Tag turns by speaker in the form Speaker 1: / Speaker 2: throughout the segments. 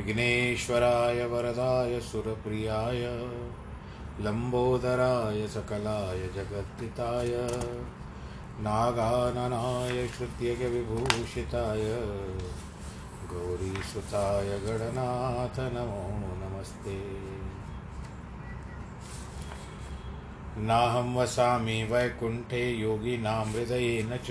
Speaker 1: विघ्नेश्वराय वरदाय सुरप्रियाय लम्बोदराय सकलाय जगत्थिताय नागाननाय श्रुत्यगविभूषिताय, गौरीसुताय गणनाथ नमो नमस्ते। नाहं वसामि वैकुण्ठे योगिनां हृदयेन च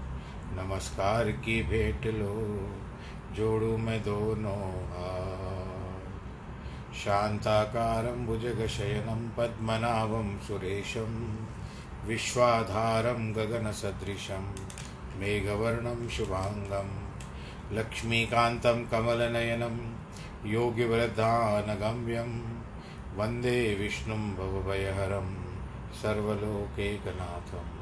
Speaker 1: नमस्कार की भेंट लो, जोड़ू मैं दोनों हाथ शान्ताकारं भुजगशयनं पद्मनाभं सुरेशं, विश्वाधारं गगनसदृशं, मेघवर्णं शुभाङ्गं, लक्ष्मीकान्तं कमलनयनं योगिवृद्धानगम्यं वंदे विष्णुं भवभयहरं, सर्वलोकैकनाथम्।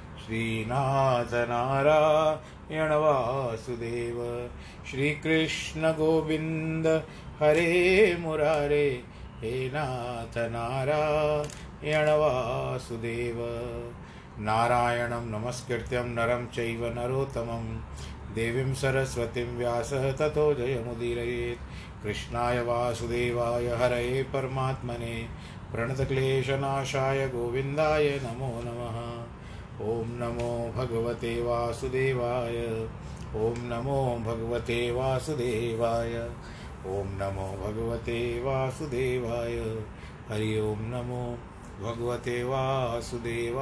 Speaker 1: श्रीनाथ नारायण वासुदेव श्रीकृष्ण गोविन्द हरे मुरारे, हे नाथ नारायण वासुदेव। नारायणं नमस्कृत्यं नरं चैव नरोत्तमं। देवीं सरस्वतीं व्यासः ततो जयमुदीरयेत्। कृष्णाय वासुदेवाय हरये परमात्मने। प्रणतक्लेशनाशाय गोविन्दाय नमो नमः। ॐ नमो भगवते वासुदेवाय। ॐ नमो भगवते वासुदेवाय। ॐ नमो भगवते वासुदेवाय। हरि ओं नमो भगवते वासुदेवाय।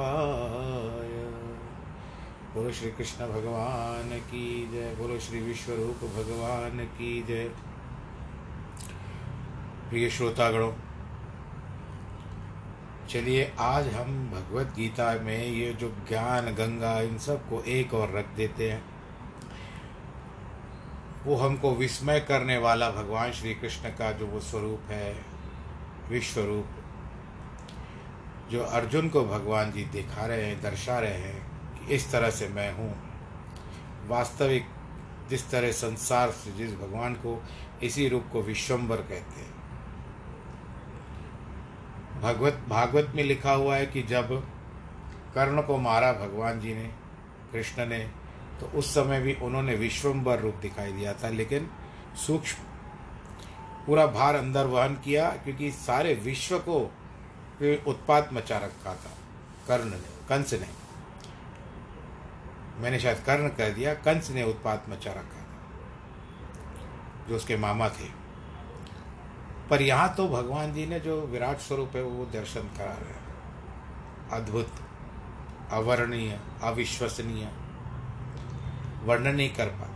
Speaker 1: बोलो श्री कृष्ण भगवान की जय। बोलो श्री विश्वरूप भगवान की जय। प्रिय श्रोतागणों चलिए, आज हम भगवत गीता में ये जो ज्ञान, गंगा, इन सबको एक और रख देते हैं। वो हमको विस्मय करने वाला भगवान श्री कृष्ण का जो वो स्वरूप है, विश्वरूप, जो अर्जुन को भगवान जी दिखा रहे हैं, दर्शा रहे हैं कि इस तरह से मैं हूँ। वास्तविक जिस तरह संसार से जिस भगवान को इसी रूप को विश्वम्बर कहते हैं। भगवत, भागवत में लिखा हुआ है कि जब कर्ण को मारा भगवान जी ने, कृष्ण ने तो उस समय भी उन्होंने विश्वम्बर रूप दिखाई दिया था। लेकिन सूक्ष्म पूरा भार अंदर वहन किया क्योंकि सारे विश्व को उत्पात मचा रखा था कर्ण ने, कंस ने। मैंने शायद कर्ण कह दिया, कंस ने उत्पात मचा रखा था, जो उसके मामा थे। पर यहाँ तो भगवान जी ने जो विराट स्वरूप है, वो दर्शन करा रहे हैं। अद्भुत अवर्णीय अविश्वसनीय। वर्णन नहीं कर पाते।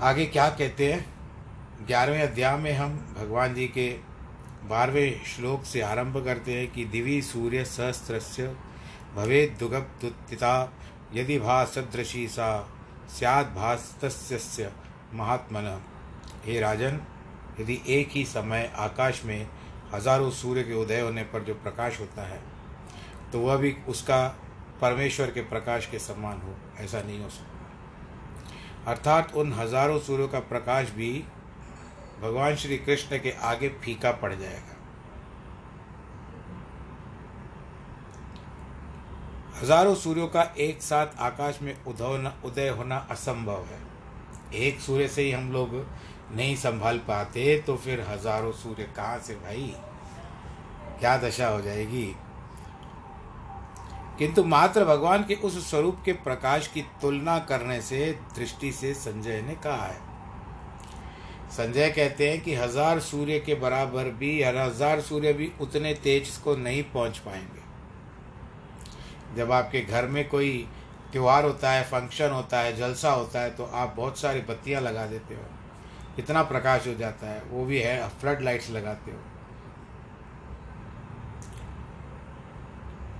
Speaker 1: आगे क्या कहते हैं? ग्यारहवें अध्याय में हम भगवान जी के बारहवें श्लोक से आरंभ करते हैं कि दिवी सूर्य सहस्त्र भवे दुगप्तुत्थिता। यदि भा सदृशी सा स्याद भास्तस्य महात्मन। हे राजन, यदि एक ही समय आकाश में हज़ारों सूर्य के उदय होने पर जो प्रकाश होता है तो वह भी उसका परमेश्वर के प्रकाश के समान हो, ऐसा नहीं हो सकता। अर्थात उन हज़ारों सूर्यों का प्रकाश भी भगवान श्री कृष्ण के आगे फीका पड़ जाएगा। हज़ारों सूर्यों का एक साथ आकाश में उदय उदय होना असंभव है। एक सूर्य से ही हम लोग नहीं संभाल पाते तो फिर हज़ारों सूर्य कहाँ से भाई? क्या दशा हो जाएगी? किंतु मात्र भगवान के उस स्वरूप के प्रकाश की तुलना करने से, दृष्टि से संजय ने कहा है। संजय कहते हैं कि हज़ार सूर्य के बराबर भी हज़ार सूर्य भी उतने तेज को नहीं पहुँच पाएँगे। जब आपके घर में कोई त्यौहार होता है फ़ंक्शन होता है, जलसा होता है तो आप बहुत सारी बत्तियाँ लगा देते हो। इतना प्रकाश हो जाता है, वो भी है फ्लड लाइट्स लगाते हो।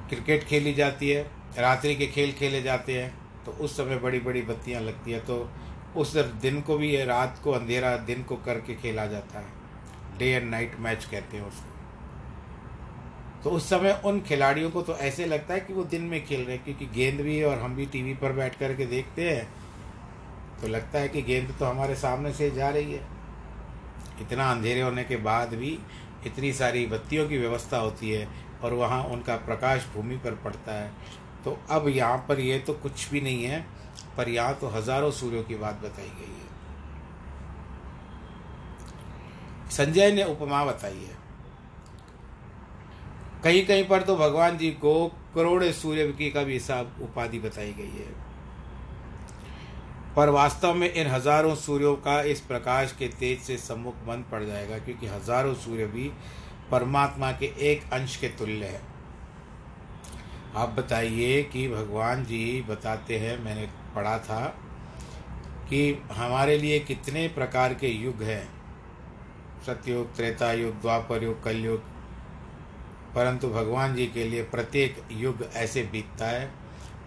Speaker 1: क्रिकेट खेली जाती है, रात्रि के खेल खेले जाते हैं तो उस समय बड़ी बड़ी बत्तियाँ लगती है तो उस दिन को भी रात को अंधेरा दिन को करके खेला जाता है। डे एंड नाइट मैच कहते हैं उसको। तो उस समय उन खिलाड़ियों को तो ऐसे लगता है कि वो दिन में खेल रहे हैं, क्योंकि गेंद भी और हम भी टीवी पर बैठ कर के देखते हैं। तो लगता है कि गेंद तो हमारे सामने से जा रही है। इतना अंधेरे होने के बाद भी इतनी सारी बत्तियों की व्यवस्था होती है और वहाँ उनका प्रकाश भूमि पर पड़ता है। तो अब यहाँ पर ये तो कुछ भी नहीं है, पर यहाँ तो हज़ारों सूर्यों की बात बताई गई है। संजय ने उपमा बताई है। कहीं कहीं पर तो भगवान जी को करोड़ सूर्य की का भी हिसाब उपाधि बताई गई है। पर वास्तव में इन हज़ारों सूर्यों का इस प्रकाश के तेज से सम्मुख बंद पड़ जाएगा, क्योंकि हज़ारों सूर्य भी परमात्मा के एक अंश के तुल्य है। आप बताइए कि भगवान जी बताते हैं, मैंने पढ़ा था, कि हमारे लिए कितने प्रकार के युग हैं? सतयुग, त्रेता युग, द्वापर युग, कलयुग परंतु भगवान जी के लिए प्रत्येक युग ऐसे बीतता है,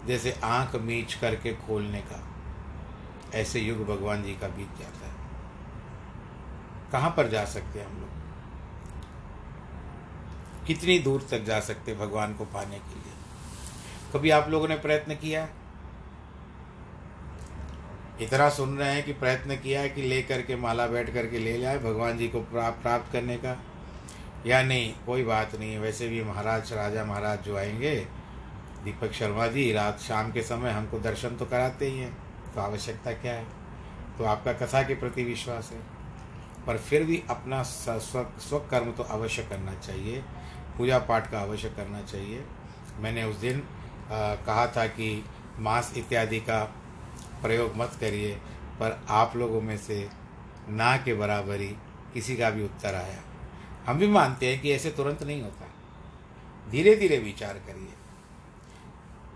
Speaker 1: जैसे आँख मीच करके खोलने का। ऐसे युग भगवान जी का बीत जाता है। कहाँ पर जा सकते हैं हम लोग? कितनी दूर तक जा सकते भगवान को पाने के लिए? कभी आप लोगों ने प्रयत्न किया इतना सुन रहे हैं कि प्रयत्न किया है कि ले करके माला बैठ करके ले जाए, भगवान जी को प्राप्त करने का। या नहीं कोई बात नहीं वैसे भी महाराज राजा महाराज जो आएँगे दीपक शर्मा जी रात शाम के समय हमको दर्शन तो कराते ही हैं तो आवश्यकता क्या है? तो आपका कथा के प्रति विश्वास है। पर फिर भी अपना स्व स्वकर्म तो अवश्य करना चाहिए पूजा पाठ का अवश्य करना चाहिए। मैंने उस दिन आ, कहा था कि मांस इत्यादि का प्रयोग मत करिए पर आप लोगों में से ना के बराबरी किसी का भी उत्तर आया। हम भी मानते हैं कि ऐसे तुरंत नहीं होता। धीरे धीरे विचार करिए।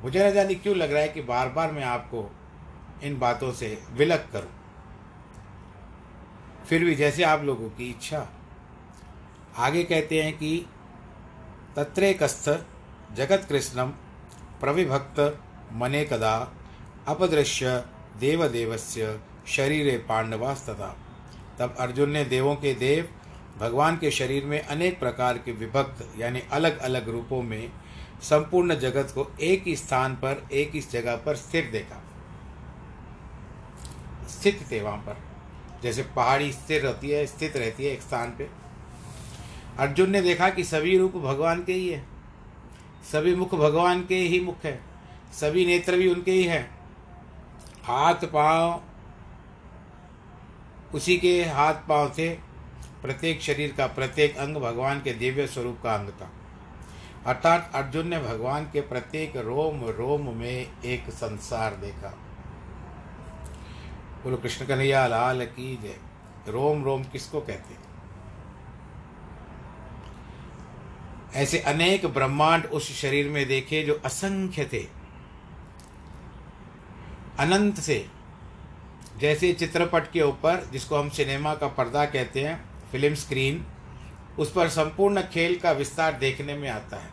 Speaker 1: मुझे न जाने क्यों लग रहा है कि बार बार मैं आपको इन बातों से विलक करूँ। फिर भी जैसे आप लोगों की इच्छा। आगे कहते हैं कि तत्रे कस्थ जगत कृष्णम प्रविभक्त मने कदा अपदृश्य देवदेवस्य शरीरे पांडवास्तथा। तब अर्जुन ने देवों के देव भगवान के शरीर में अनेक प्रकार के विभक्त, यानी अलग अलग रूपों में संपूर्ण जगत को एक ही स्थान पर, एक ही जगह पर स्थिर देखा। स्थित थे वहाँ पर। जैसे पहाड़ी स्थिर रहती है, स्थित रहती है एक स्थान पे। अर्जुन ने देखा कि सभी रूप भगवान के ही है। सभी मुख भगवान के ही मुख है। सभी नेत्र भी उनके ही है। हाथ पाँव उसी के हाथ पाँव थे। प्रत्येक शरीर का प्रत्येक अंग भगवान के दिव्य स्वरूप का अंग था। अर्थात अर्जुन ने भगवान के प्रत्येक रोम रोम में एक संसार देखा। बोलो, कृष्ण कन्हैया, लाल की जय। रोम रोम किसको कहते हैं? ऐसे अनेक ब्रह्मांड उस शरीर में देखे जो असंख्य थे। अनंत से, जैसे चित्रपट के ऊपर, जिसको हम सिनेमा का पर्दा कहते हैं फ़िल्म स्क्रीन, उस पर संपूर्ण खेल का विस्तार देखने में आता है।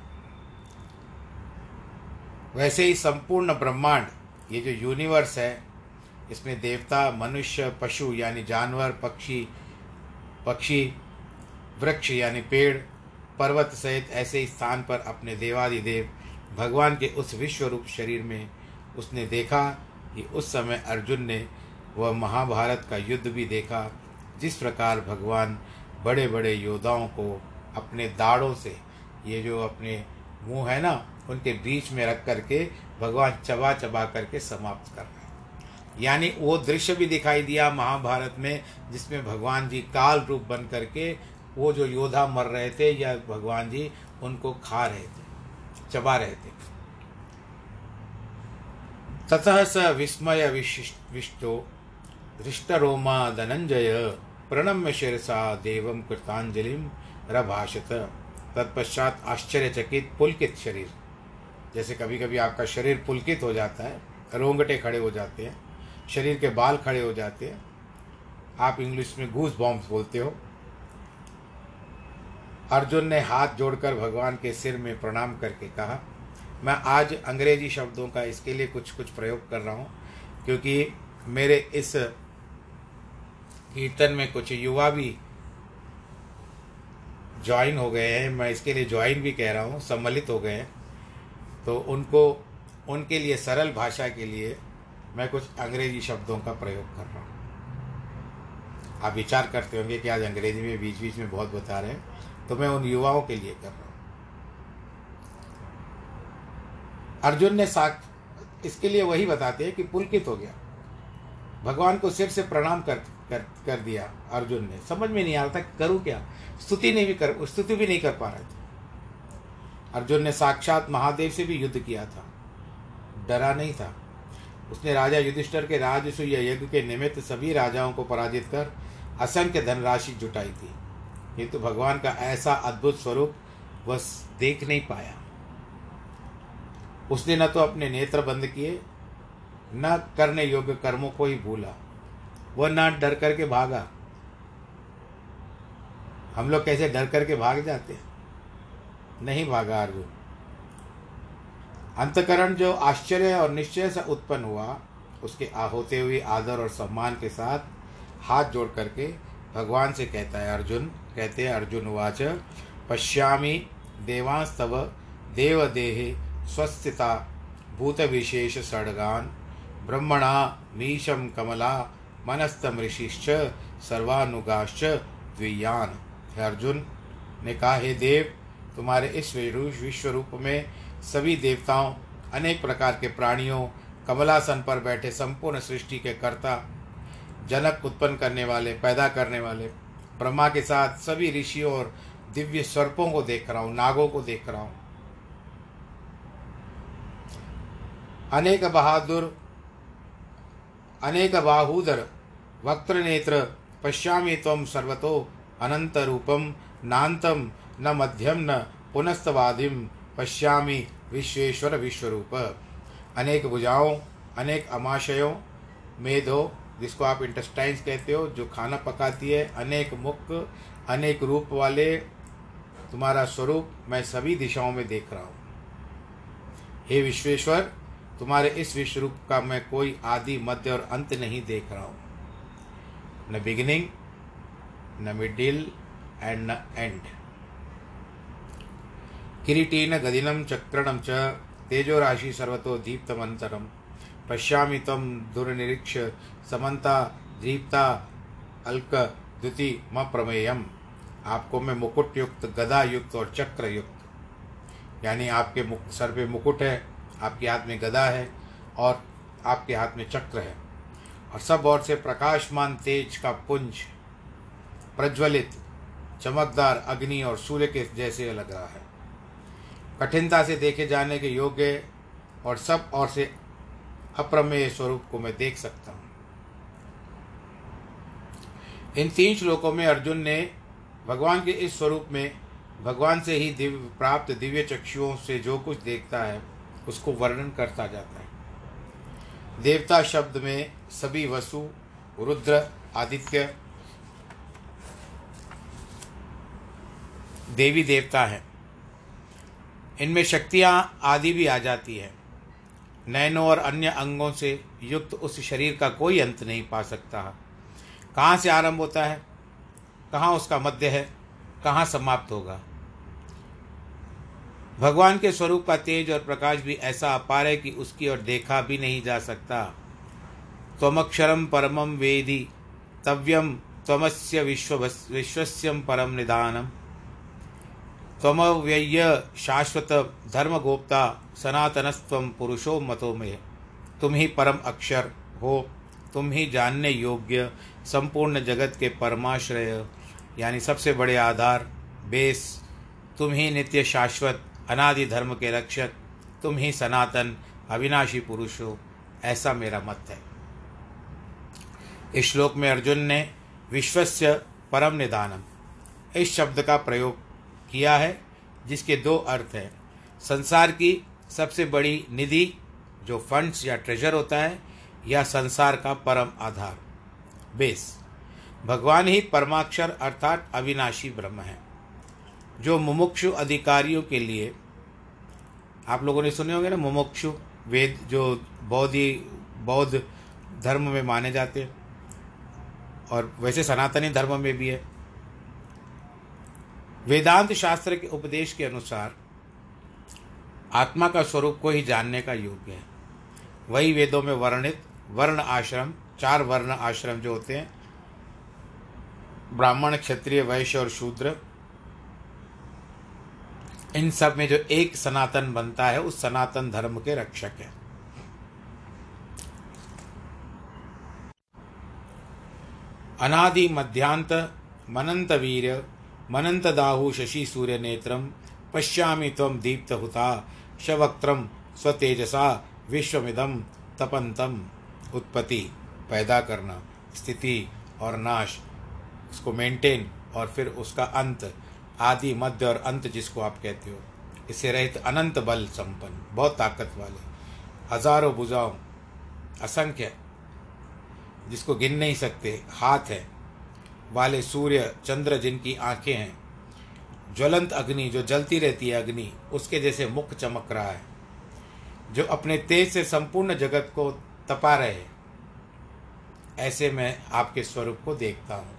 Speaker 1: वैसे ही संपूर्ण ब्रह्मांड, ये जो यूनिवर्स है, इसमें देवता, मनुष्य, पशु, यानी जानवर, पक्षी पक्षी, वृक्ष, यानी पेड़, पर्वत सहित ऐसे ही स्थान पर अपने देवादिदेव, भगवान के उस विश्व रूप शरीर में उसने देखा कि उस समय अर्जुन ने वह महाभारत का युद्ध भी देखा। जिस प्रकार भगवान बड़े बड़े योद्धाओं को अपने दाढ़ों से, ये जो अपने मुँह है ना, उनके बीच में रख करके भगवान चबा चबा करके समाप्त कर रहे हैं। यानी वो दृश्य भी दिखाई दिया महाभारत में, जिसमें भगवान जी काल रूप बन करके वो जो योद्धा मर रहे थे या भगवान जी उनको खा रहे थे, चबा रहे थे। ततः स विस्मय विशिष्ट विष्टो धृष्टरोमा धनंजय। प्रणम्य शिरसा देवम कृतांजलिम रभाषत। तत्पश्चात आश्चर्यचकित पुलकित शरीर। जैसे कभी कभी आपका शरीर पुलकित हो जाता है, रोंगटे खड़े हो जाते हैं, शरीर के बाल खड़े हो जाते हैं, आप इंग्लिश में घूस बॉम्ब बोलते हो। अर्जुन ने हाथ जोड़कर भगवान के सिर में प्रणाम करके कहा, मैं आज अंग्रेज़ी शब्दों का इसके लिए कुछ कुछ प्रयोग कर रहा हूँ, क्योंकि मेरे इस कीर्तन में कुछ युवा भी ज्वाइन हो गए हैं। मैं इसके लिए ज्वाइन भी कह रहा हूँ, सम्मिलित हो गए हैं। तो उनको, उनके लिए सरल भाषा के लिए मैं कुछ अंग्रेज़ी शब्दों का प्रयोग कर रहा हूँ। आप विचार करते होंगे कि आज अंग्रेज़ी में बीच बीच में बहुत बता रहे हैं तो मैं उन युवाओं के लिए कर रहा हूँ। अर्जुन ने साख इसके लिए वही बताते हैं कि पुलकित हो गया। भगवान को सिर से प्रणाम कर कर कर दिया अर्जुन ने। समझ में नहीं आ रहा था करूँ क्या। स्तुति नहीं भी कर, स्तुति भी नहीं कर पा रहे थे। अर्जुन ने साक्षात महादेव से भी युद्ध किया था। डरा नहीं था। उसने राजा युधिष्ठर के राजसूय यज्ञ के निमित्त सभी राजाओं को पराजित कर असंख्य धनराशि जुटाई थी। किंतु भगवान का ऐसा अद्भुत स्वरूप वह देख नहीं पाया। उसने न तो अपने नेत्र बंद किए, न करने योग्य कर्मों को ही भूला। वह ना डर करके भागा। हम लोग कैसे डर करके भाग जाते नहीं भागा अर्जुन अंतकरण जो आश्चर्य और निश्चय से उत्पन्न हुआ, उसके होते हुए आदर और सम्मान के साथ हाथ जोड़ करके भगवान से कहता है, अर्जुन, कहते हैं, अर्जुन उवाच, पश्यामी देवास्तव देवदेहे स्वस्थिता भूतविशेष सड़गान ब्रह्मणा मीशम कमला मनस्तम ऋषिश्च, सर्वानुगाश्च द्वियान। अर्जुन, ने कहा, हे देव, तुम्हारे इस विश्व रूप में सभी देवताओं, अनेक प्रकार के प्राणियों, कमलासन पर बैठे संपूर्ण सृष्टि के कर्ता, जनक उत्पन्न करने वाले, पैदा करने वाले, ब्रह्मा के साथ सभी ऋषियों और दिव्य सर्पों को देख रहा हूँ, नागों को देख रहा हूँ। अनेक बहादुर अनेक बाहूदर वक्त्र नेत्र पश्यामी तम सर्वतो अनंत रूपम नान्तम न मध्यम न पुनस्तवादिम पश्यामी विश्वेश्वर विश्वरूप। अनेक भुजाओं, अनेक अमाशयों, मेधो, जिसको आप इंटेस्टाइन्स कहते हो, जो खाना पकाती है, अनेक मुख, अनेक रूप वाले, तुम्हारा स्वरूप मैं सभी दिशाओं में देख रहा हूँ। हे विश्वेश्वर तुम्हारे इस विश्व रूप का मैं कोई आदि मध्य और अंत नहीं देख रहा हूँ। न बिगिनिंग न मिडिल एंड न एंड किरीटीन गदिनं, चक्रणं च, तेजो राशि सर्वतो दीप्तमन्तरं। पश्यामि त्वं दुर्निरीक्ष्य समन्ता, दीप्ता, अल्क, द्युति, म प्रमेयम। आपको मैं मुकुट युक्त गदा युक्त और चक्र युक्त यानी आपके सर पे मुकुट है। आपके हाथ में गदा है और आपके हाथ में चक्र है। और सब ओर से प्रकाशमान तेज का पुंज, प्रज्वलित, चमकदार अग्नि और सूर्य के जैसे लग रहा है। कठिनता से देखे जाने के योग्य और सब और से अप्रमेय स्वरूप को मैं देख सकता हूँ। इन तीन श्लोकों में अर्जुन ने भगवान के इस स्वरूप में भगवान से ही दिव्य प्राप्त दिव्य चक्षुओं से जो कुछ देखता है उसको वर्णन करता जाता है। देवता शब्द में सभी वसु, रुद्र, आदित्य, देवी देवता हैं। इनमें शक्तियाँ आदि भी आ जाती है। नैनों और अन्य अंगों से युक्त उस शरीर का कोई अंत नहीं पा सकता। कहाँ से आरंभ होता है? कहाँ उसका मध्य है? कहाँ समाप्त होगा? भगवान के स्वरूप का तेज और प्रकाश भी ऐसा अपार है कि उसकी ओर देखा भी नहीं जा सकता। त्वमक्षरम परमम वेदी तव्यम तमस्य विश्व विश्वस्यम परम निदानम त्वमव्यय शाश्वत धर्मगोप्ता सनातनस्व पुरुषो मतो में तुम ही परम अक्षर हो, तुम ही जानने योग्य, संपूर्ण जगत के परमाश्रय, यानी सबसे बड़े आधार, बेस। तुम ही नित्य शाश्वत अनादि धर्म के रक्षक, तुम ही सनातन, अविनाशी पुरुष हो, ऐसा मेरा मत है। इस श्लोक में अर्जुन ने विश्वस्य परम निदानम, इस शब्द का प्रयोग किया है, जिसके दो अर्थ हैं। संसार की सबसे बड़ी निधि, जो फंड्स या ट्रेजर होता है, या संसार का परम आधार। बेस। भगवान ही परमाक्षर अर्थात अविनाशी ब्रह्म है। जो मुमुक्षु अधिकारियों के लिए, आप लोगों ने सुने होंगे ना, मुमुक्षु वेद जो बौद्ध बौद्ध धर्म में माने जाते हैं, और वैसे सनातनी धर्म में भी है। वेदांत शास्त्र के उपदेश के अनुसार आत्मा का स्वरूप को ही जानने का योग्य है। वही वेदों में वर्णित वर्ण आश्रम, चार वर्ण आश्रम जो होते हैं, ब्राह्मण, क्षत्रिय, वैश्य और शूद्र इन सब में जो एक सनातन बनता है, उस सनातन धर्म के रक्षक है। अनादि मध्यांत मनंत वीर, मनंत दाहु शशि सूर्य नेत्रम पश्यामि तम दीप्त हुता शवक्त्रम स्वतेजसा विश्वमिदम तपंतम उत्पत्ति, पैदा करना, स्थिति और नाश, उसको मेंटेन और फिर उसका अंत। आदि, मध्य और अंत जिसको आप कहते हो, इससे रहित अनंत बल संपन्न, बहुत ताकत वाले, हज़ारों भुजाओं, असंख्य, जिसको गिन नहीं सकते, हाथ है, वाले सूर्य, चंद्र जिनकी आँखें हैं, ज्वलंत अग्नि, जो जलती रहती है अग्नि, उसके जैसे मुख चमक रहा है, जो अपने तेज से संपूर्ण जगत को तपा रहे ऐसे मैं आपके स्वरूप को देखता हूँ।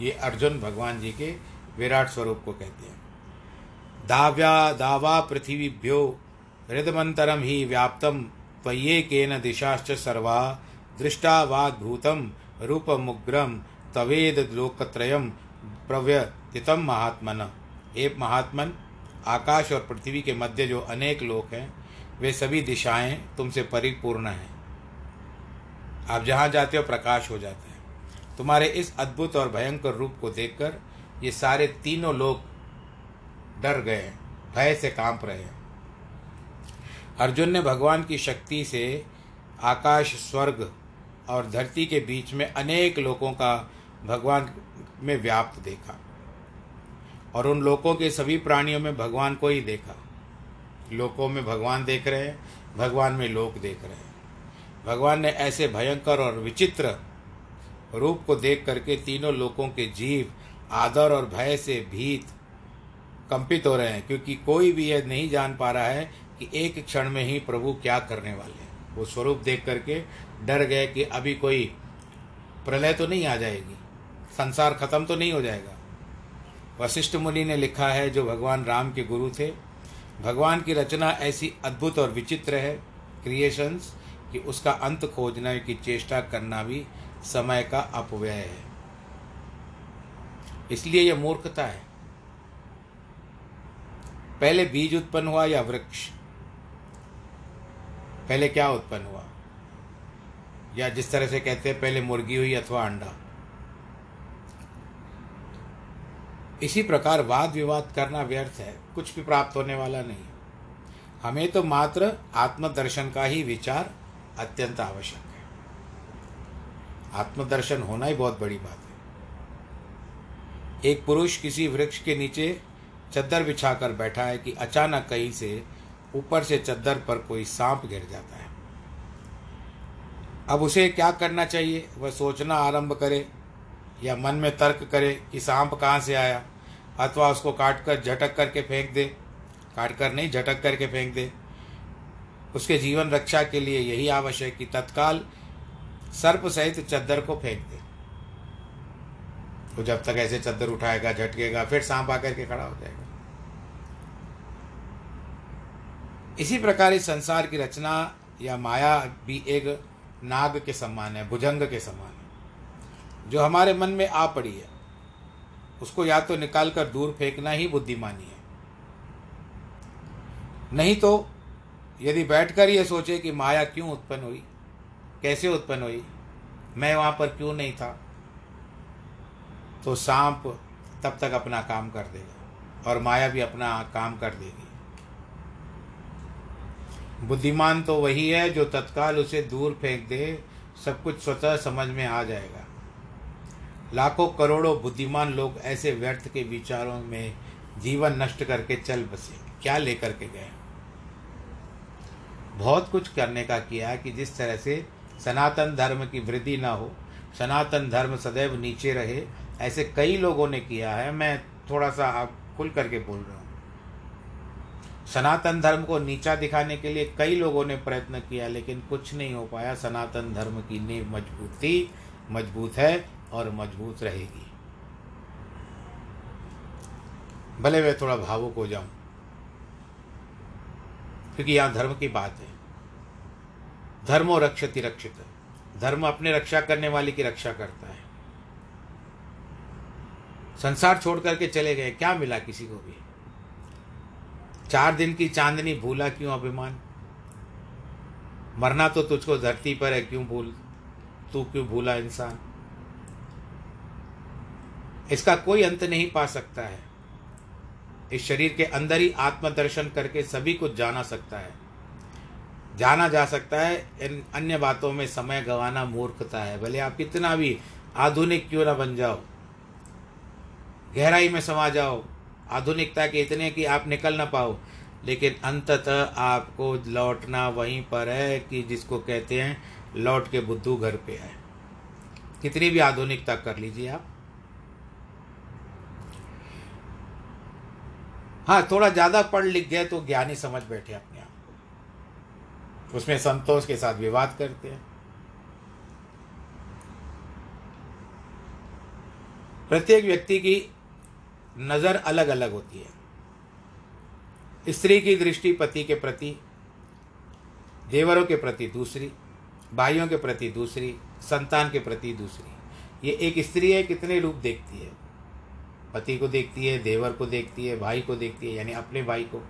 Speaker 1: ये अर्जुन भगवान जी के विराट स्वरूप को कहते हैं। दाव्या, दावा पृथ्वीभ्यो, हृदमंतरम ही व्याप्तम त्वये केन दिशाश्च सर्वा, दृष्टावाद्भूतम, रूपमुग्रम, तवेद लोकत्रयम, प्रव्यतितम महात्मन। हे महात्मन, आकाश और पृथ्वी के मध्य जो अनेक लोक हैं, वे सभी दिशाएँ तुमसे परिपूर्ण हैं। आप जहाँ जाते हो, प्रकाश हो जाते हैं। तुम्हारे इस अद्भुत और भयंकर रूप को देखकर ये सारे तीनों लोग डर गए भय से काँप रहे हैं। अर्जुन ने भगवान की शक्ति से आकाश, स्वर्ग और धरती के बीच में अनेक लोगों का भगवान में व्याप्त देखा और उन लोगों के सभी प्राणियों में भगवान को ही देखा। लोकों में भगवान देख रहे हैं, भगवान में लोक देख रहे हैं। भगवान ने ऐसे भयंकर और विचित्र रूप को देख करके तीनों लोगों के जीव आदर और भय से भीत कंपित हो रहे हैं, क्योंकि कोई भी यह नहीं जान पा रहा है कि एक क्षण में ही प्रभु क्या करने वाले हैं। वो स्वरूप देख करके डर गए कि अभी कोई प्रलय तो नहीं आ जाएगी, संसार खत्म तो नहीं हो जाएगा। वशिष्ठ मुनि ने लिखा है, जो भगवान राम के गुरु थे, भगवान की रचना ऐसी अद्भुत और विचित्र है क्रिएशंस कि उसका अंत खोजने की चेष्टा करना भी समय का अपव्यय है। इसलिए यह मूर्खता है। पहले बीज उत्पन्न हुआ या वृक्ष? पहले क्या उत्पन्न हुआ? या जिस तरह से कहते हैं, पहले मुर्गी हुई अथवा अंडा? इसी प्रकार वाद विवाद करना व्यर्थ है, कुछ भी प्राप्त होने वाला नहीं। हमें तो मात्र आत्मदर्शन का ही विचार अत्यंत आवश्यक है। आत्मदर्शन होना ही बहुत बड़ी बात है। एक पुरुष किसी वृक्ष के नीचे चद्दर बिछाकर बैठा है कि अचानक कहीं से ऊपर से चद्दर पर कोई सांप गिर जाता है। अब उसे क्या करना चाहिए? वह सोचना आरंभ करे या मन में तर्क करे कि सांप कहाँ से आया? अथवा उसको काट कर झटक करके फेंक दे। काट कर नहीं, झटक करके फेंक दे। उसके जीवन रक्षा के लिए यही आवश्यक कि तत्काल सर्प सहित चद्दर को फेंक दे। तो जब तक ऐसे चद्दर उठाएगा, झटकेगा, फिर सांप आकर के खड़ा हो जाएगा। इसी प्रकार इस संसार की रचना या माया भी एक नाग के समान है, भुजंग के समान है। जो हमारे मन में आ पड़ी है, उसको या तो निकाल कर दूर फेंकना ही बुद्धिमानी है। नहीं तो यदि बैठकर ये सोचे कि माया क्यों उत्पन्न हुई, कैसे उत्पन्न हुई, मैं वहाँ पर क्यों नहीं था तो सांप तब तक अपना काम कर देगा और माया भी अपना काम कर देगी। बुद्धिमान तो वही है जो तत्काल उसे दूर फेंक दे, सब कुछ स्वतः समझ में आ जाएगा। लाखों करोड़ों बुद्धिमान लोग ऐसे व्यर्थ के विचारों में जीवन नष्ट करके चल बसे, क्या लेकर के गए? बहुत कुछ करने का किया कि जिस तरह से सनातन धर्म की वृद्धि ना हो, सनातन धर्म सदैव नीचे रहे ऐसे कई लोगों ने किया है, मैं थोड़ा सा आप खुल करके बोल रहा हूँ। सनातन धर्म को नीचा दिखाने के लिए कई लोगों ने प्रयत्न किया, लेकिन कुछ नहीं हो पाया। सनातन धर्म की नींव मज़बूत मज़बूत है और मज़बूत रहेगी। भले मैं थोड़ा भावुक हो जाऊँ, क्योंकि यहाँ धर्म की बात है। धर्मो रक्षति रक्षित धर्म अपने रक्षा करने वाले की रक्षा करता है। संसार छोड़ करके चले गए, क्या मिला किसी को भी? चार दिन की चांदनी भूला क्यों अभिमान? मरना तो तुझको धरती पर है, क्यों भूल? तू क्यों भूला इंसान? इसका कोई अंत नहीं पा सकता है। इस शरीर के अंदर ही आत्मदर्शन करके सभी कुछ जाना सकता है। जाना जा सकता है, इन अन्य बातों में समय गंवाना मूर्खता है। भले आप कितना भी आधुनिक क्यों ना बन जाओ। गहराई में समा जाओ। आधुनिकता के इतने कि आप निकल ना पाओ। लेकिन अंततः आपको लौटना वहीं पर है कि जिसको कहते हैं, लौट के बुद्धू घर पे है। कितनी भी आधुनिकता कर लीजिए आप। हाँ थोड़ा ज़्यादा पढ़ लिख गए तो ज्ञानी समझ बैठे अपने आप को। उसमें संतोष के साथ विवाद करते हैं। प्रत्येक व्यक्ति की नज़र अलग अलग होती है। स्त्री की दृष्टि पति के प्रति, देवरों के प्रति दूसरी, भाइयों के प्रति दूसरी, संतान के प्रति दूसरी। ये एक स्त्री है, कितने रूप देखती है? पति को देखती है, देवर को देखती है, भाई को देखती है, यानी अपने भाई को,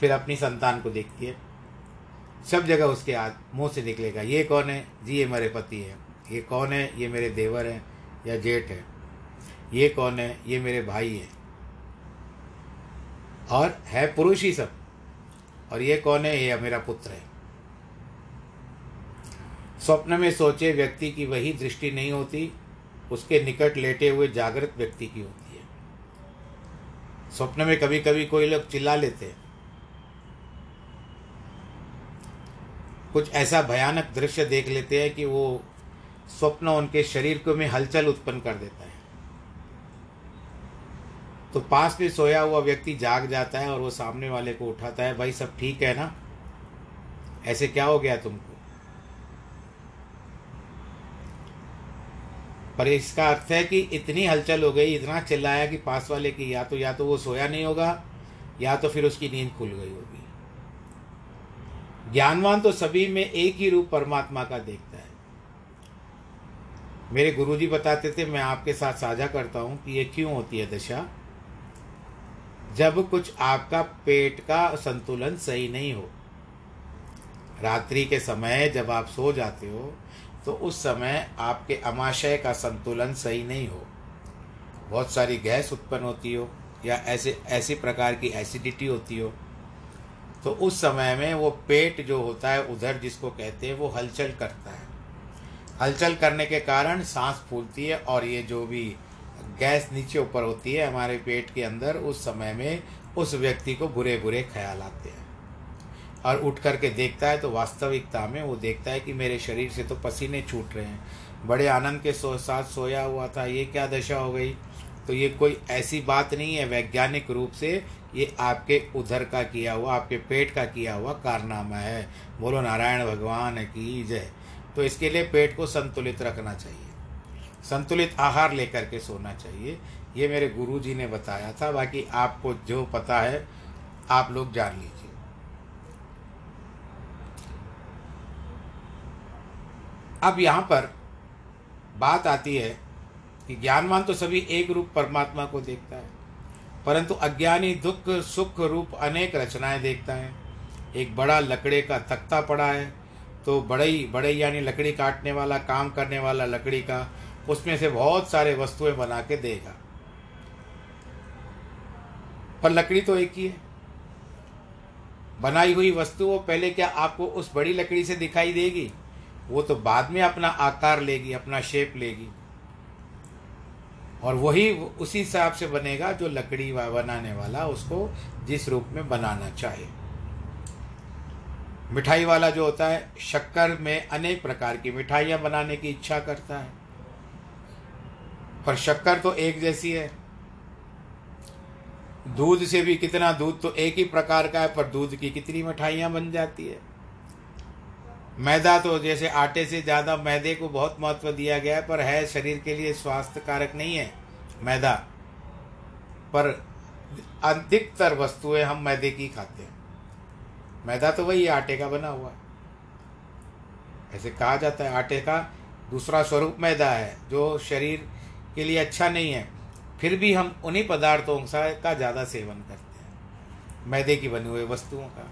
Speaker 1: फिर अपनी संतान को देखती है। सब जगह उसके मुँह से निकलेगा, ये कौन है? जी, ये मेरे पति है। ये कौन है? ये मेरे देवर हैं, या जेठ है? ये कौन है? ये मेरे भाई है। और है पुरुष ही सब। और ये कौन है? ये मेरा पुत्र है। स्वप्न में सोचे व्यक्ति की वही दृष्टि नहीं होती, उसके निकट लेटे हुए जागृत व्यक्ति की होती है। स्वप्न में कभी कभी कोई लोग चिल्ला लेते हैं। कुछ ऐसा भयानक दृश्य देख लेते हैं कि वो स्वप्न उनके शरीर को में हलचल उत्पन्न कर देता है। तो पास में सोया हुआ व्यक्ति जाग जाता है और वो सामने वाले को उठाता है, भाई, सब ठीक है ना? ऐसे क्या हो गया तुमको? पर इसका अर्थ है कि इतनी हलचल हो गई, इतना चिल्लाया कि पास वाले की या तो या तो वो सोया नहीं होगा, या तो फिर उसकी नींद खुल गई होगी। ज्ञानवान तो सभी में एक ही रूप परमात्मा का देखता है। मेरे गुरुजी बताते थे, मैं आपके साथ साझा करता हूँ कि ये क्यों होती है दशा? जब कुछ आपका पेट का संतुलन सही नहीं हो। रात्रि के समय जब आप सो जाते हो तो उस समय आपके अमाशय का संतुलन सही नहीं हो। बहुत सारी गैस उत्पन्न होती हो, या ऐसे, ऐसी प्रकार की एसिडिटी होती हो तो उस समय में वो पेट जो होता है, उधर जिसको कहते हैं, वो हलचल करता है। हलचल करने के कारण सांस फूलती है, और ये जो भी गैस नीचे ऊपर होती है हमारे पेट के अंदर, उस समय में उस व्यक्ति को बुरे बुरे ख्याल आते हैं। और उठ करके देखता है तो वास्तविकता में वो देखता है कि मेरे शरीर से तो पसीने छूट रहे हैं। बड़े आनंद के सो, साथ सोया हुआ था, ये क्या दशा हो गई? तो ये कोई ऐसी बात नहीं है, वैज्ञानिक रूप से ये आपके उधर का किया हुआ, आपके पेट का किया हुआ कारनामा है। बोलो, नारायण भगवान की जय। तो इसके लिए पेट को संतुलित रखना चाहिए। संतुलित आहार लेकर के सोना चाहिए। ये मेरे गुरु जी ने बताया था, बाकी आपको जो पता है, आप लोग जान लीजिए। अब यहाँ पर बात आती है कि ज्ञानवान तो सभी एक रूप परमात्मा को देखता है, परंतु अज्ञानी दुख, सुख रूप अनेक रचनाएँ देखता है। एक बड़ा लकड़े का तख्ता पड़ा है तो बड़ई बड़े यानी लकड़ी काटने वाला, काम करने वाला लकड़ी का उसमें से बहुत सारे वस्तुएँ बना के देगा। पर लकड़ी तो एक ही है। बनाई हुई वस्तु वो पहले क्या आपको उस बड़ी लकड़ी से दिखाई देगी? वो तो बाद में अपना आकार लेगी, अपना शेप लेगी। और वही उसी हिसाब से बनेगा जो लकड़ी बनाने वाला उसको जिस रूप में बनाना चाहे। मिठाई वाला जो होता है, शक्कर में अनेक प्रकार की मिठाइयाँ बनाने की इच्छा करता है। पर शक्कर तो एक जैसी है। दूध से भी कितना दूध तो एक ही प्रकार का है, पर दूध की कितनी मिठाइयाँ बन जाती है। मैदा तो जैसे आटे से ज़्यादा मैदे को बहुत महत्व दिया गया है, पर है शरीर के लिए स्वास्थ्य कारक नहीं है मैदा। पर अधिकतर वस्तुएँ हम मैदे की खाते हैं। मैदा तो वही आटे का बना हुआ है। ऐसे कहा जाता है, आटे का दूसरा स्वरूप मैदा है, जो शरीर के लिए अच्छा नहीं है, फिर भी हम उन्हीं पदार्थों का ज़्यादा सेवन करते हैं। मैदे की बनी हुई वस्तुओं का।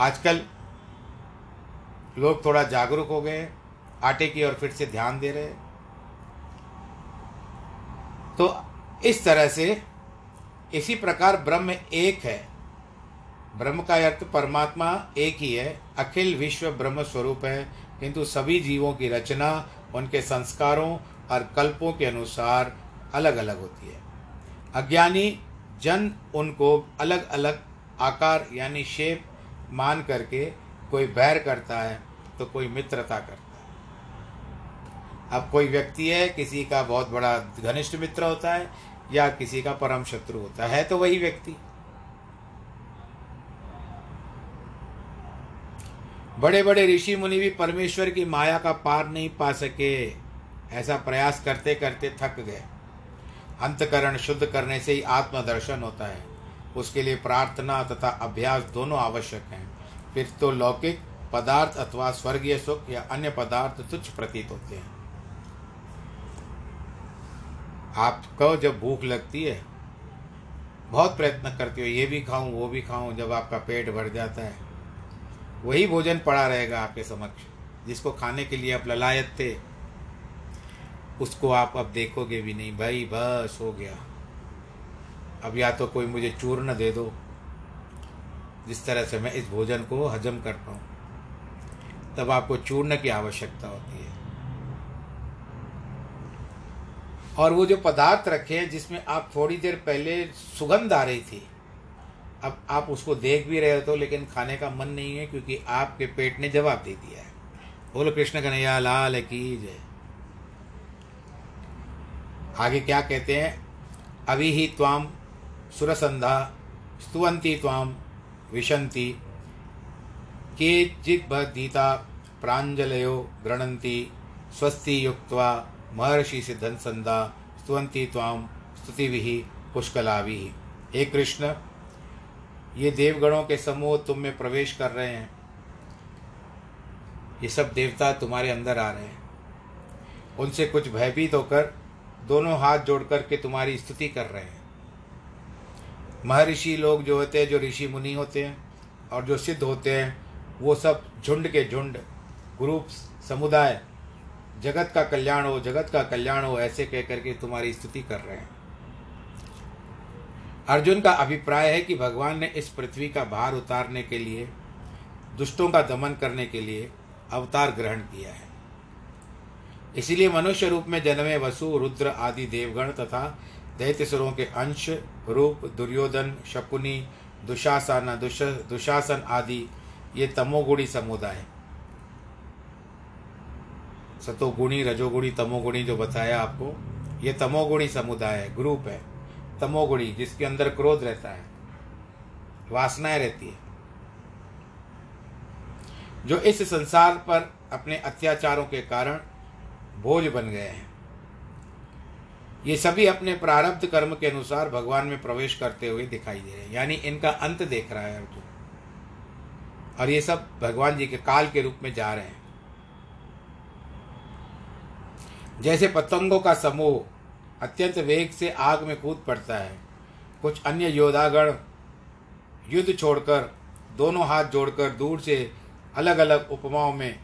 Speaker 1: आजकल लोग थोड़ा जागरूक हो गए आटे की ओर फिर से ध्यान दे रहे तो इस तरह से इसी प्रकार ब्रह्म एक है। ब्रह्म का अर्थ परमात्मा एक ही है। अखिल विश्व ब्रह्म स्वरूप है, किंतु सभी जीवों की रचना उनके संस्कारों और कल्पों के अनुसार अलग अलग होती है। अज्ञानी जन उनको अलग अलग आकार यानी शेप मान करके कोई बैर करता है तो कोई मित्रता करता है। अब कोई व्यक्ति है, किसी का बहुत बड़ा घनिष्ठ मित्र होता है या किसी का परम शत्रु होता है तो वही व्यक्ति। बड़े बड़े ऋषि मुनि भी परमेश्वर की माया का पार नहीं पा सके। ऐसा प्रयास करते करते थक गए। अंतकरण शुद्ध करने से ही आत्मदर्शन होता है। उसके लिए प्रार्थना तथा अभ्यास दोनों आवश्यक हैं। फिर तो लौकिक पदार्थ अथवा स्वर्गीय सुख या अन्य पदार्थ तुच्छ प्रतीत होते हैं। आपको जब भूख लगती है, बहुत प्रयत्न करते हो, ये भी खाऊं, वो भी खाऊं, जब आपका पेट भर जाता है वही भोजन पड़ा रहेगा आपके समक्ष, जिसको खाने के लिए आप ललायत थे। उसको आप अब देखोगे भी नहीं। भाई, बस हो गया। अब या तो कोई मुझे चूर्ण दे दो, जिस तरह से मैं इस भोजन को हजम कर पाऊँ तब आपको चूर्ण की आवश्यकता होती है। और वो जो पदार्थ रखे हैं, जिसमें आप थोड़ी देर पहले सुगंध आ रही थी अब आप उसको देख भी रहे हो तो लेकिन खाने का मन नहीं है क्योंकि आपके पेट ने जवाब दे दिया है। बोलो कृष्ण कन्हैया, लाल की जय। आगे क्या कहते हैं? अभी ही त्वाम सुरसंधा, स्तुवंती त्वाम विशन्ति केचिद्बद्धीता प्राञ्जलयो गृणन्ति स्वस्ति युक्त महर्षि सिद्धंसंदा स्तुवंती त्वाम स्तुति पुष्कला हे कृष्ण ये देवगणों के समूह तुम में प्रवेश कर रहे हैं। ये सब देवता तुम्हारे अंदर आ रहे हैं। उनसे कुछ भयभीत होकर दोनों हाथ जोड़ करके तुम्हारी स्तुति कर रहे हैं। महर्षि लोग जो होते हैं, जो ऋषि मुनि होते हैं और जो सिद्ध होते हैं, वो सब झुंड के झुंड, ग्रुप, समुदाय, जगत का कल्याण हो, जगत का कल्याण हो, ऐसे कह करके तुम्हारी स्तुति कर रहे हैं। अर्जुन का अभिप्राय है कि भगवान ने इस पृथ्वी का भार उतारने के लिए, दुष्टों का दमन करने के लिए अवतार ग्रहण किया है। इसीलिए मनुष्य रूप में जन्मे वसु, रुद्र आदि देवगण तथा दैत्यसुरों के अंश, रूप, दुर्योधन, शकुनी, दुशासन, दुश, दुशासन आदि, ये तमोगुणी समुदाय सतोगुणी, रजोगुणी, तमोगुणी जो बताया आपको, ये तमोगुणी समुदाय है ग्रुप है। तमोगुणी, जिसके अंदर क्रोध रहता है, वासनाएँ रहती है, जो इस संसार पर अपने अत्याचारों के कारण भोज बन गए हैं। ये सभी अपने प्रारब्ध कर्म के अनुसार भगवान में प्रवेश करते हुए दिखाई दे रहे हैं। यानी इनका अंत देख रहा है अर्जुन। और ये सब भगवान जी के काल के रूप में जा रहे हैं। जैसे पतंगों का समूह अत्यंत वेग से आग में कूद पड़ता है। कुछ अन्य योद्धागण युद्ध छोड़कर, दोनों हाथ जोड़कर दूर से अलग अलग उपमाओं में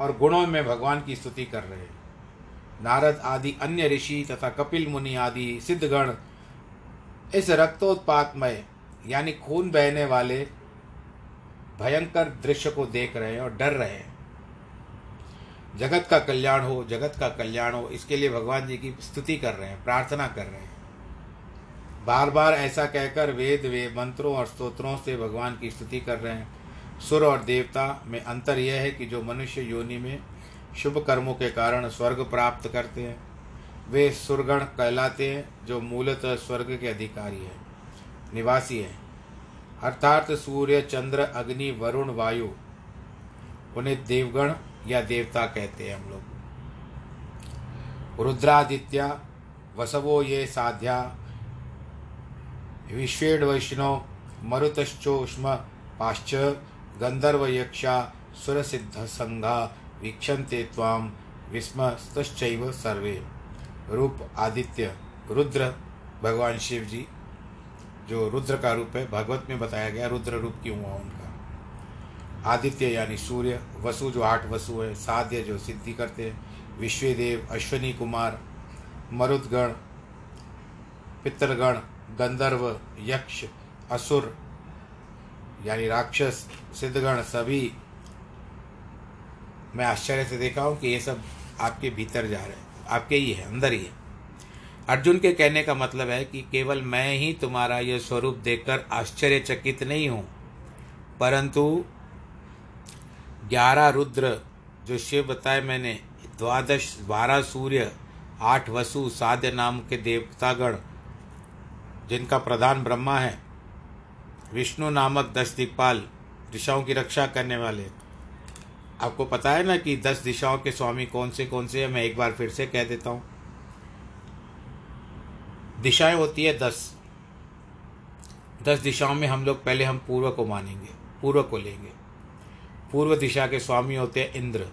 Speaker 1: और गुणों में भगवान की स्तुति कर रहे हैं। नारद आदि, अन्य ऋषि तथा कपिल मुनि आदि सिद्धगण इस रक्तोत्पातमय, यानी खून बहने वाले भयंकर दृश्य को देख रहे हैं और डर रहे हैं। जगत का कल्याण हो, जगत का कल्याण हो, इसके लिए भगवान जी की स्तुति कर रहे हैं, प्रार्थना कर रहे हैं। बार बार ऐसा कहकर वेद वे मंत्रों और स्तोत्रों से भगवान की स्तुति कर रहे हैं। सुर और देवता में अंतर यह है कि जो मनुष्य योनि में शुभ कर्मों के कारण स्वर्ग प्राप्त करते हैं, वे सुरगण कहलाते हैं, जो मूलतः स्वर्ग के अधिकारी हैं, निवासी हैं। अर्थात सूर्य, चंद्र, अग्नि, वरुण, वायु, उन्हें देवगण या देवता कहते हैं हम लोग। रुद्रादित्य, वसवो ये साध्या विश्वेड वैष्णव मरुतश्चोष्म पाश्च, गंधर्व यक्षा सुर सिद्ध संघा, वीक्षन्ते ताम विस्मस्तश्चैव सर्वे। रूप आदित्य, रुद्र, भगवान शिव जी जो रुद्र का रूप है, भगवत में बताया गया, रुद्र रूप क्यों हुआ उनका? आदित्य यानी सूर्य, वसु जो आठ वसु है, साध्य जो सिद्धि करते हैं, विश्वदेव, अश्वनी कुमार, मरुदगण पितरगण गंधर्व, यक्ष, असुर, यानी राक्षस, सिद्धगण सभी, मैं आश्चर्य से देखा हूँ कि ये सब आपके भीतर जा रहे हैं, आपके ही है, अंदर ही है। अर्जुन के कहने का मतलब है कि केवल मैं ही तुम्हारा यह स्वरूप देखकर आश्चर्यचकित नहीं हूँ, परंतु ग्यारह रुद्र, जो शिव बताए मैंने, द्वादश, बारह सूर्य, आठ वसु, साध्य नाम के देवतागण, जिनका प्रधान ब्रह्मा है, विष्णु नामक दस दिक्पाल दिशाओं की रक्षा करने वाले। आपको पता है ना कि दस दिशाओं के स्वामी कौन से कौन से हैं? मैं एक बार फिर से कह देता हूँ। दिशाएँ होती है दस। दस दिशाओं में हम लोग पहले हम पूर्व को मानेंगे, पूर्व को लेंगे। पूर्व दिशा के स्वामी होते हैं इंद्र।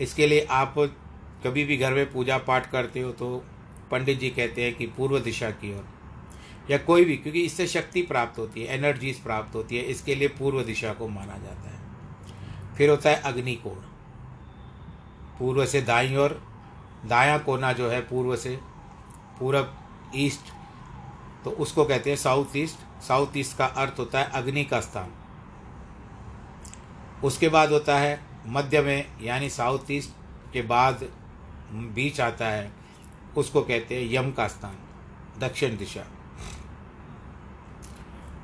Speaker 1: इसके लिए आप कभी भी घर में पूजा पाठ करते हो तो पंडित जी कहते हैं कि पूर्व दिशा की ओर। या कोई भी, क्योंकि इससे शक्ति प्राप्त होती है एनर्जीज प्राप्त होती है, इसके लिए पूर्व दिशा को माना जाता है। फिर होता है अग्निकोण। पूर्व से दाई और दाया कोना जो है पूर्व से, पूरब ईस्ट तो उसको कहते हैं साउथ ईस्ट साउथ ईस्ट का अर्थ होता है अग्नि का स्थान। उसके बाद होता है मध्य में, यानी साउथ ईस्ट के बाद बीच आता है, उसको कहते हैं यम का स्थान, दक्षिण दिशा।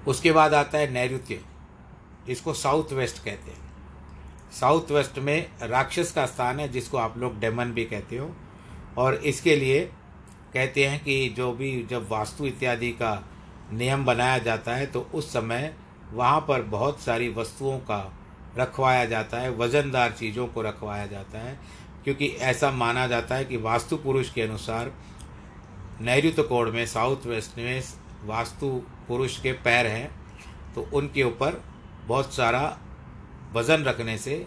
Speaker 1: उसके बाद आता है नैऋत्य जिसको साउथ वेस्ट कहते हैं। साउथ वेस्ट में राक्षस का स्थान है, जिसको आप लोग डेमन भी कहते हो, और इसके लिए कहते हैं कि जो भी जब वास्तु इत्यादि का नियम बनाया जाता है तो उस समय वहाँ पर बहुत सारी वस्तुओं का रखवाया जाता है, वजनदार चीज़ों को रखवाया जाता है, क्योंकि ऐसा माना जाता है कि वास्तु पुरुष के अनुसार नैऋत्य कोण में, साउथ वेस्ट में वास्तु पुरुष के पैर हैं तो उनके ऊपर बहुत सारा वज़न रखने से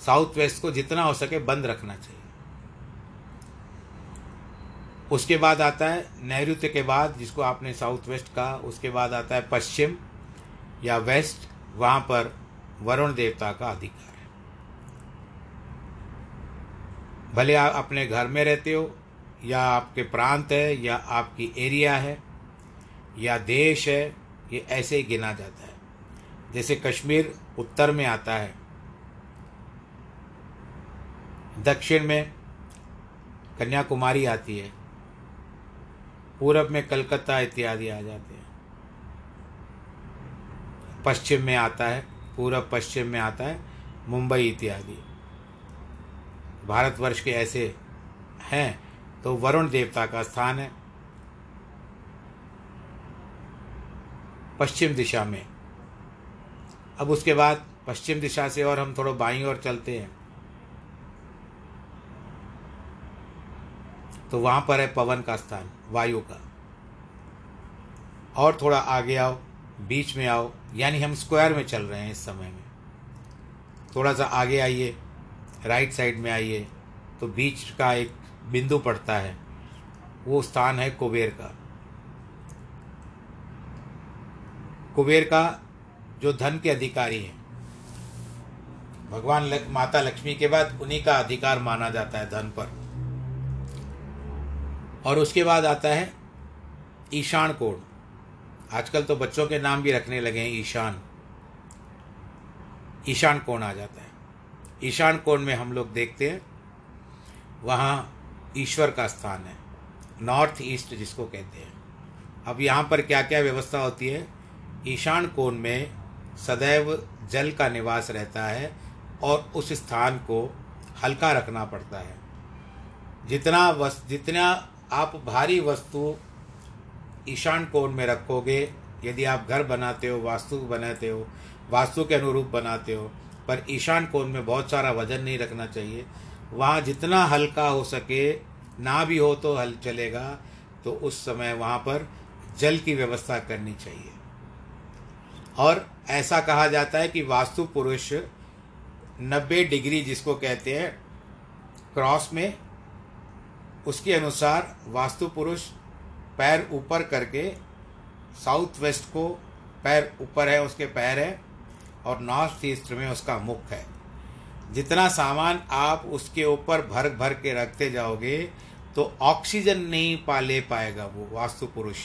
Speaker 1: साउथ वेस्ट को जितना हो सके बंद रखना चाहिए। उसके बाद आता है नैऋत्य के बाद, जिसको आपने साउथ वेस्ट कहा, उसके बाद आता है पश्चिम या वेस्ट वहाँ पर वरुण देवता का अधिकार है। भले आप अपने घर में रहते हो, या आपके प्रांत है, या आपकी एरिया है, या देश है, ये ऐसे ही गिना जाता है। जैसे कश्मीर उत्तर में आता है, दक्षिण में कन्याकुमारी आती है, पूरब में कलकत्ता इत्यादि आ जाते हैं। पश्चिम में आता है पूरब पश्चिम में आता है, मुंबई इत्यादि। भारतवर्ष के ऐसे हैं तो वरुण देवता का स्थान है पश्चिम दिशा में। अब उसके बाद पश्चिम दिशा से और हम थोड़ा बाई ओर चलते हैं। तो वहाँ पर है पवन का स्थान, वायु का। और थोड़ा आगे आओ। बीच में आओ यानी हम स्क्वायर में चल रहे हैं इस समय में। थोड़ा सा आगे आइए राइट साइड में आइए तो बीच का एक बिंदु पड़ता है। वो स्थान है कुबेर का। कुबेर का जो धन के अधिकारी हैं भगवान लक, माता लक्ष्मी के बाद उन्हीं का अधिकार माना जाता है धन पर। और उसके बाद आता है ईशान कोण। आजकल तो बच्चों के नाम भी रखने लगे हैं, ईशान। ईशान कोण आ जाता है। ईशान कोण में हम लोग देखते हैं, वहाँ ईश्वर का स्थान है। नॉर्थ ईस्ट जिसको कहते हैं। अब यहाँ पर क्या क्या व्यवस्था होती है? ईशान कोण में सदैव जल का निवास रहता है और उस स्थान को हल्का रखना पड़ता है। जितना वस, जितना आप भारी वस्तु ईशान कोण में रखोगे, यदि आप घर बनाते हो वास्तु बनाते हो, वास्तु के अनुरूप बनाते हो, पर ईशान कोण में बहुत सारा वज़न नहीं रखना चाहिए, वहाँ जितना हल्का हो सके, ना भी हो तो हल चलेगा तो उस समय वहाँ पर जल की व्यवस्था करनी चाहिए। और ऐसा कहा जाता है कि वास्तु पुरुष नब्बे डिग्री जिसको कहते हैं, क्रॉस में, उसके अनुसार वास्तु पुरुष पैर ऊपर करके साउथ वेस्ट को पैर ऊपर है, उसके पैर है, और नॉर्थ ईस्ट में उसका मुख है। जितना सामान आप उसके ऊपर भर भर के रखते जाओगे तो ऑक्सीजन नहीं पा ले पाएगा वो वास्तु पुरुष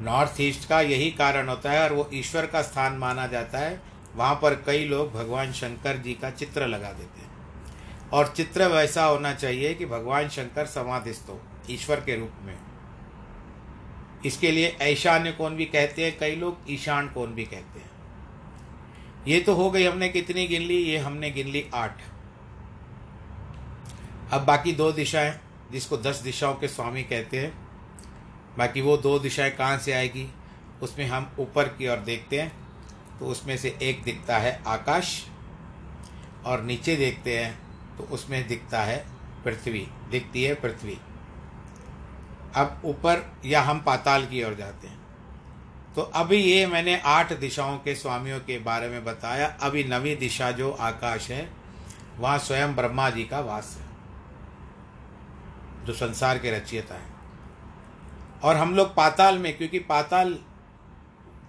Speaker 1: नॉर्थ ईस्ट का यही कारण होता है, और वो ईश्वर का स्थान माना जाता है। वहाँ पर कई लोग भगवान शंकर जी का चित्र लगा देते हैं। और चित्र वैसा होना चाहिए कि भगवान शंकर समाधिस्थ हो। ईश्वर के रूप में। इसके लिए ऐशान्य कोण भी कहते हैं? कई लोग ईशान कोण भी कहते हैं। ये तो हो गई हमने कितनी गिन ली? ये हमने गिन ली आठ। अब बाकी दो दिशाएँ, जिसको दस दिशाओं के स्वामी कहते हैं, बाकी वो दो दिशाएँ कहाँ से आएगी, उसमें हम ऊपर की ओर देखते हैं तो उसमें से एक दिखता है आकाश, और नीचे देखते हैं तो उसमें दिखता है पृथ्वी, दिखती है पृथ्वी। अब ऊपर या हम पाताल की ओर जाते हैं। तो अभी ये मैंने आठ दिशाओं के स्वामियों के बारे में बताया। अभी नवी दिशा जो आकाश है, वहाँ स्वयं ब्रह्मा जी का वास है, जो संसार के रचयिता है। और हम लोग पाताल में, क्योंकि पाताल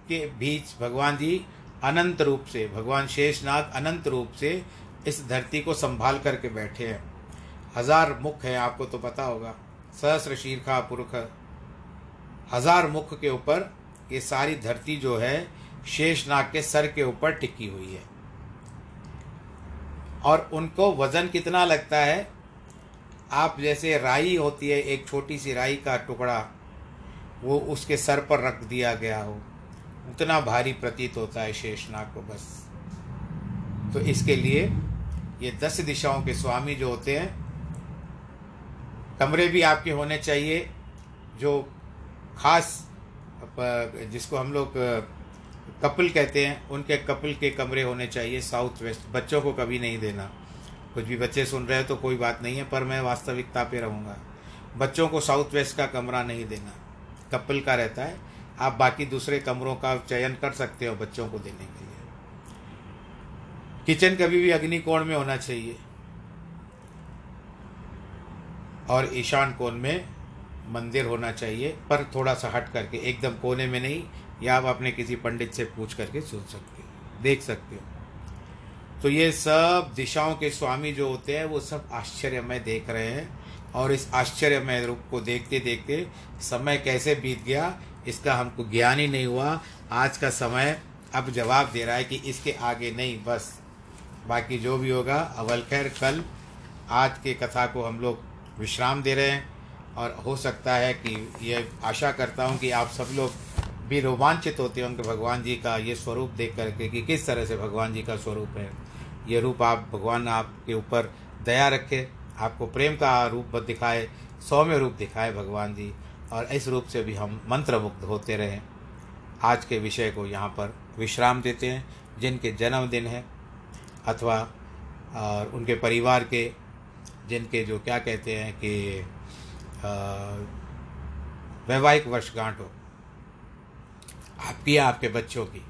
Speaker 1: के बीच भगवान जी अनंत रूप से, भगवान शेषनाग अनंत रूप से इस धरती को संभाल करके बैठे हैं। हज़ार मुख हैं, आपको तो पता होगा। सहस्र शीर्खा पुरुष हज़ार मुख के ऊपर ये सारी धरती जो है, शेषनाग के सर के ऊपर टिकी हुई है। और उनको वज़न कितना लगता है? आप जैसे राई होती है, एक छोटी सी राई का टुकड़ा, वो उसके सर पर रख दिया गया हो। उतना भारी प्रतीत होता है शेषनाग को बस। तो इसके लिए ये दस दिशाओं के स्वामी जो होते हैं कमरे भी आपके होने चाहिए, जो खास जिसको हम लोग, कपिल कहते हैं, उनके कपिल के कमरे होने चाहिए साउथ वेस्ट। बच्चों को कभी नहीं देना। कुछ भी बच्चे सुन रहे हैं तो कोई बात नहीं है, पर मैं वास्तविकता पे रहूँगा। बच्चों को साउथ वेस्ट का कमरा नहीं देना। कपिल का रहता है। आप बाकी दूसरे कमरों का चयन कर सकते हो बच्चों को देने के लिए। किचन कभी भी अग्नि कोण में होना चाहिए। और ईशान कोण में मंदिर होना चाहिए, पर थोड़ा सा हट करके, एकदम कोने में नहीं, या आप अपने किसी पंडित से पूछ करके सुन सकते हो, देख सकते हो। तो ये सब दिशाओं के स्वामी जो होते हैं, वो सब आश्चर्यमय देख रहे हैं, और इस आश्चर्यमय रूप को देखते देखते समय कैसे बीत गया, इसका हमको ज्ञान ही नहीं हुआ। आज का समय अब जवाब दे रहा है कि इसके आगे नहीं, बस। बाकी जो भी होगा अवल खैर कल, आज के कथा को हम लोग विश्राम दे रहे हैं और हो सकता है कि ये आशा करता हूँ कि आप सब लोग भी रोमांचित होते होंगे भगवान जी का ये स्वरूप देख करके कि किस तरह से भगवान जी का स्वरूप है। ये रूप आप, भगवान आपके ऊपर दया रखे, आपको प्रेम का रूप दिखाए, सौम्य रूप दिखाए भगवान जी और इस रूप से भी हम मंत्र मुक्त होते रहें। आज के विषय को यहाँ पर विश्राम देते हैं। जिनके जन्मदिन है अथवा और उनके परिवार के जिनके जो क्या कहते हैं कि वैवाहिक वर्षगांठ हो आपकी या आपके बच्चों की,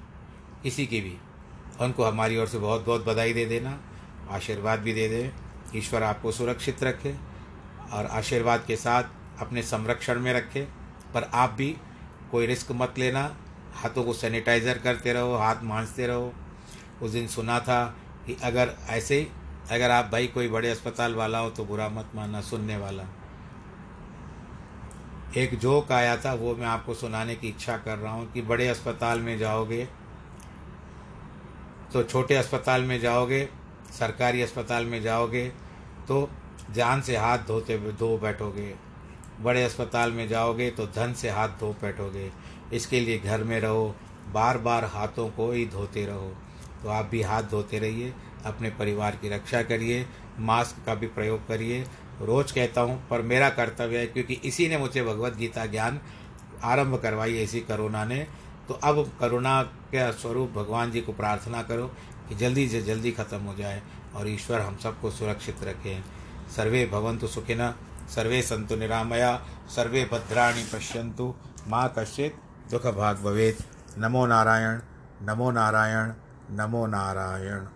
Speaker 1: किसी की भी, उनको हमारी ओर से बहुत बहुत बधाई दे देना, आशीर्वाद भी दे दे। ईश्वर आपको सुरक्षित रखे और आशीर्वाद के साथ अपने संरक्षण में रखे, पर आप भी कोई रिस्क मत लेना। हाथों को सैनिटाइज़र करते रहो, हाथ मांझते रहो। उस दिन सुना था कि अगर ऐसे अगर आप भाई कोई बड़े अस्पताल वाला हो तो बुरा मत मानना, सुनने वाला। एक जोक आया था, वो मैं आपको सुनाने की इच्छा कर रहा हूँ कि बड़े अस्पताल में जाओगे तो छोटे अस्पताल में जाओगे, सरकारी अस्पताल में जाओगे तो जान से हाथ धोते धो बैठोगे। बड़े अस्पताल में जाओगे तो धन से हाथ धो बैठोगे। इसके लिए घर में रहो बार बार हाथों को ही धोते रहो। तो आप भी हाथ धोते रहिए। अपने परिवार की रक्षा करिए, मास्क का भी प्रयोग करिए। रोज कहता हूँ, पर मेरा कर्तव्य है, क्योंकि इसी ने मुझे भगवत गीता ज्ञान आरंभ करवाई है इसी करुणा ने। तो अब करुणा के स्वरूप भगवान जी को प्रार्थना करो कि जल्दी से जल्दी खत्म हो जाए और ईश्वर हम सबको सुरक्षित रखें। सर्वे भवन्तु सुखिन, सर्वे संतु निरामया, सर्वे भद्राणी पश्यंतु माँ कश्चित् दुख भाग भवेत्। नमो नारायण नमो नारायण नमो नारायण।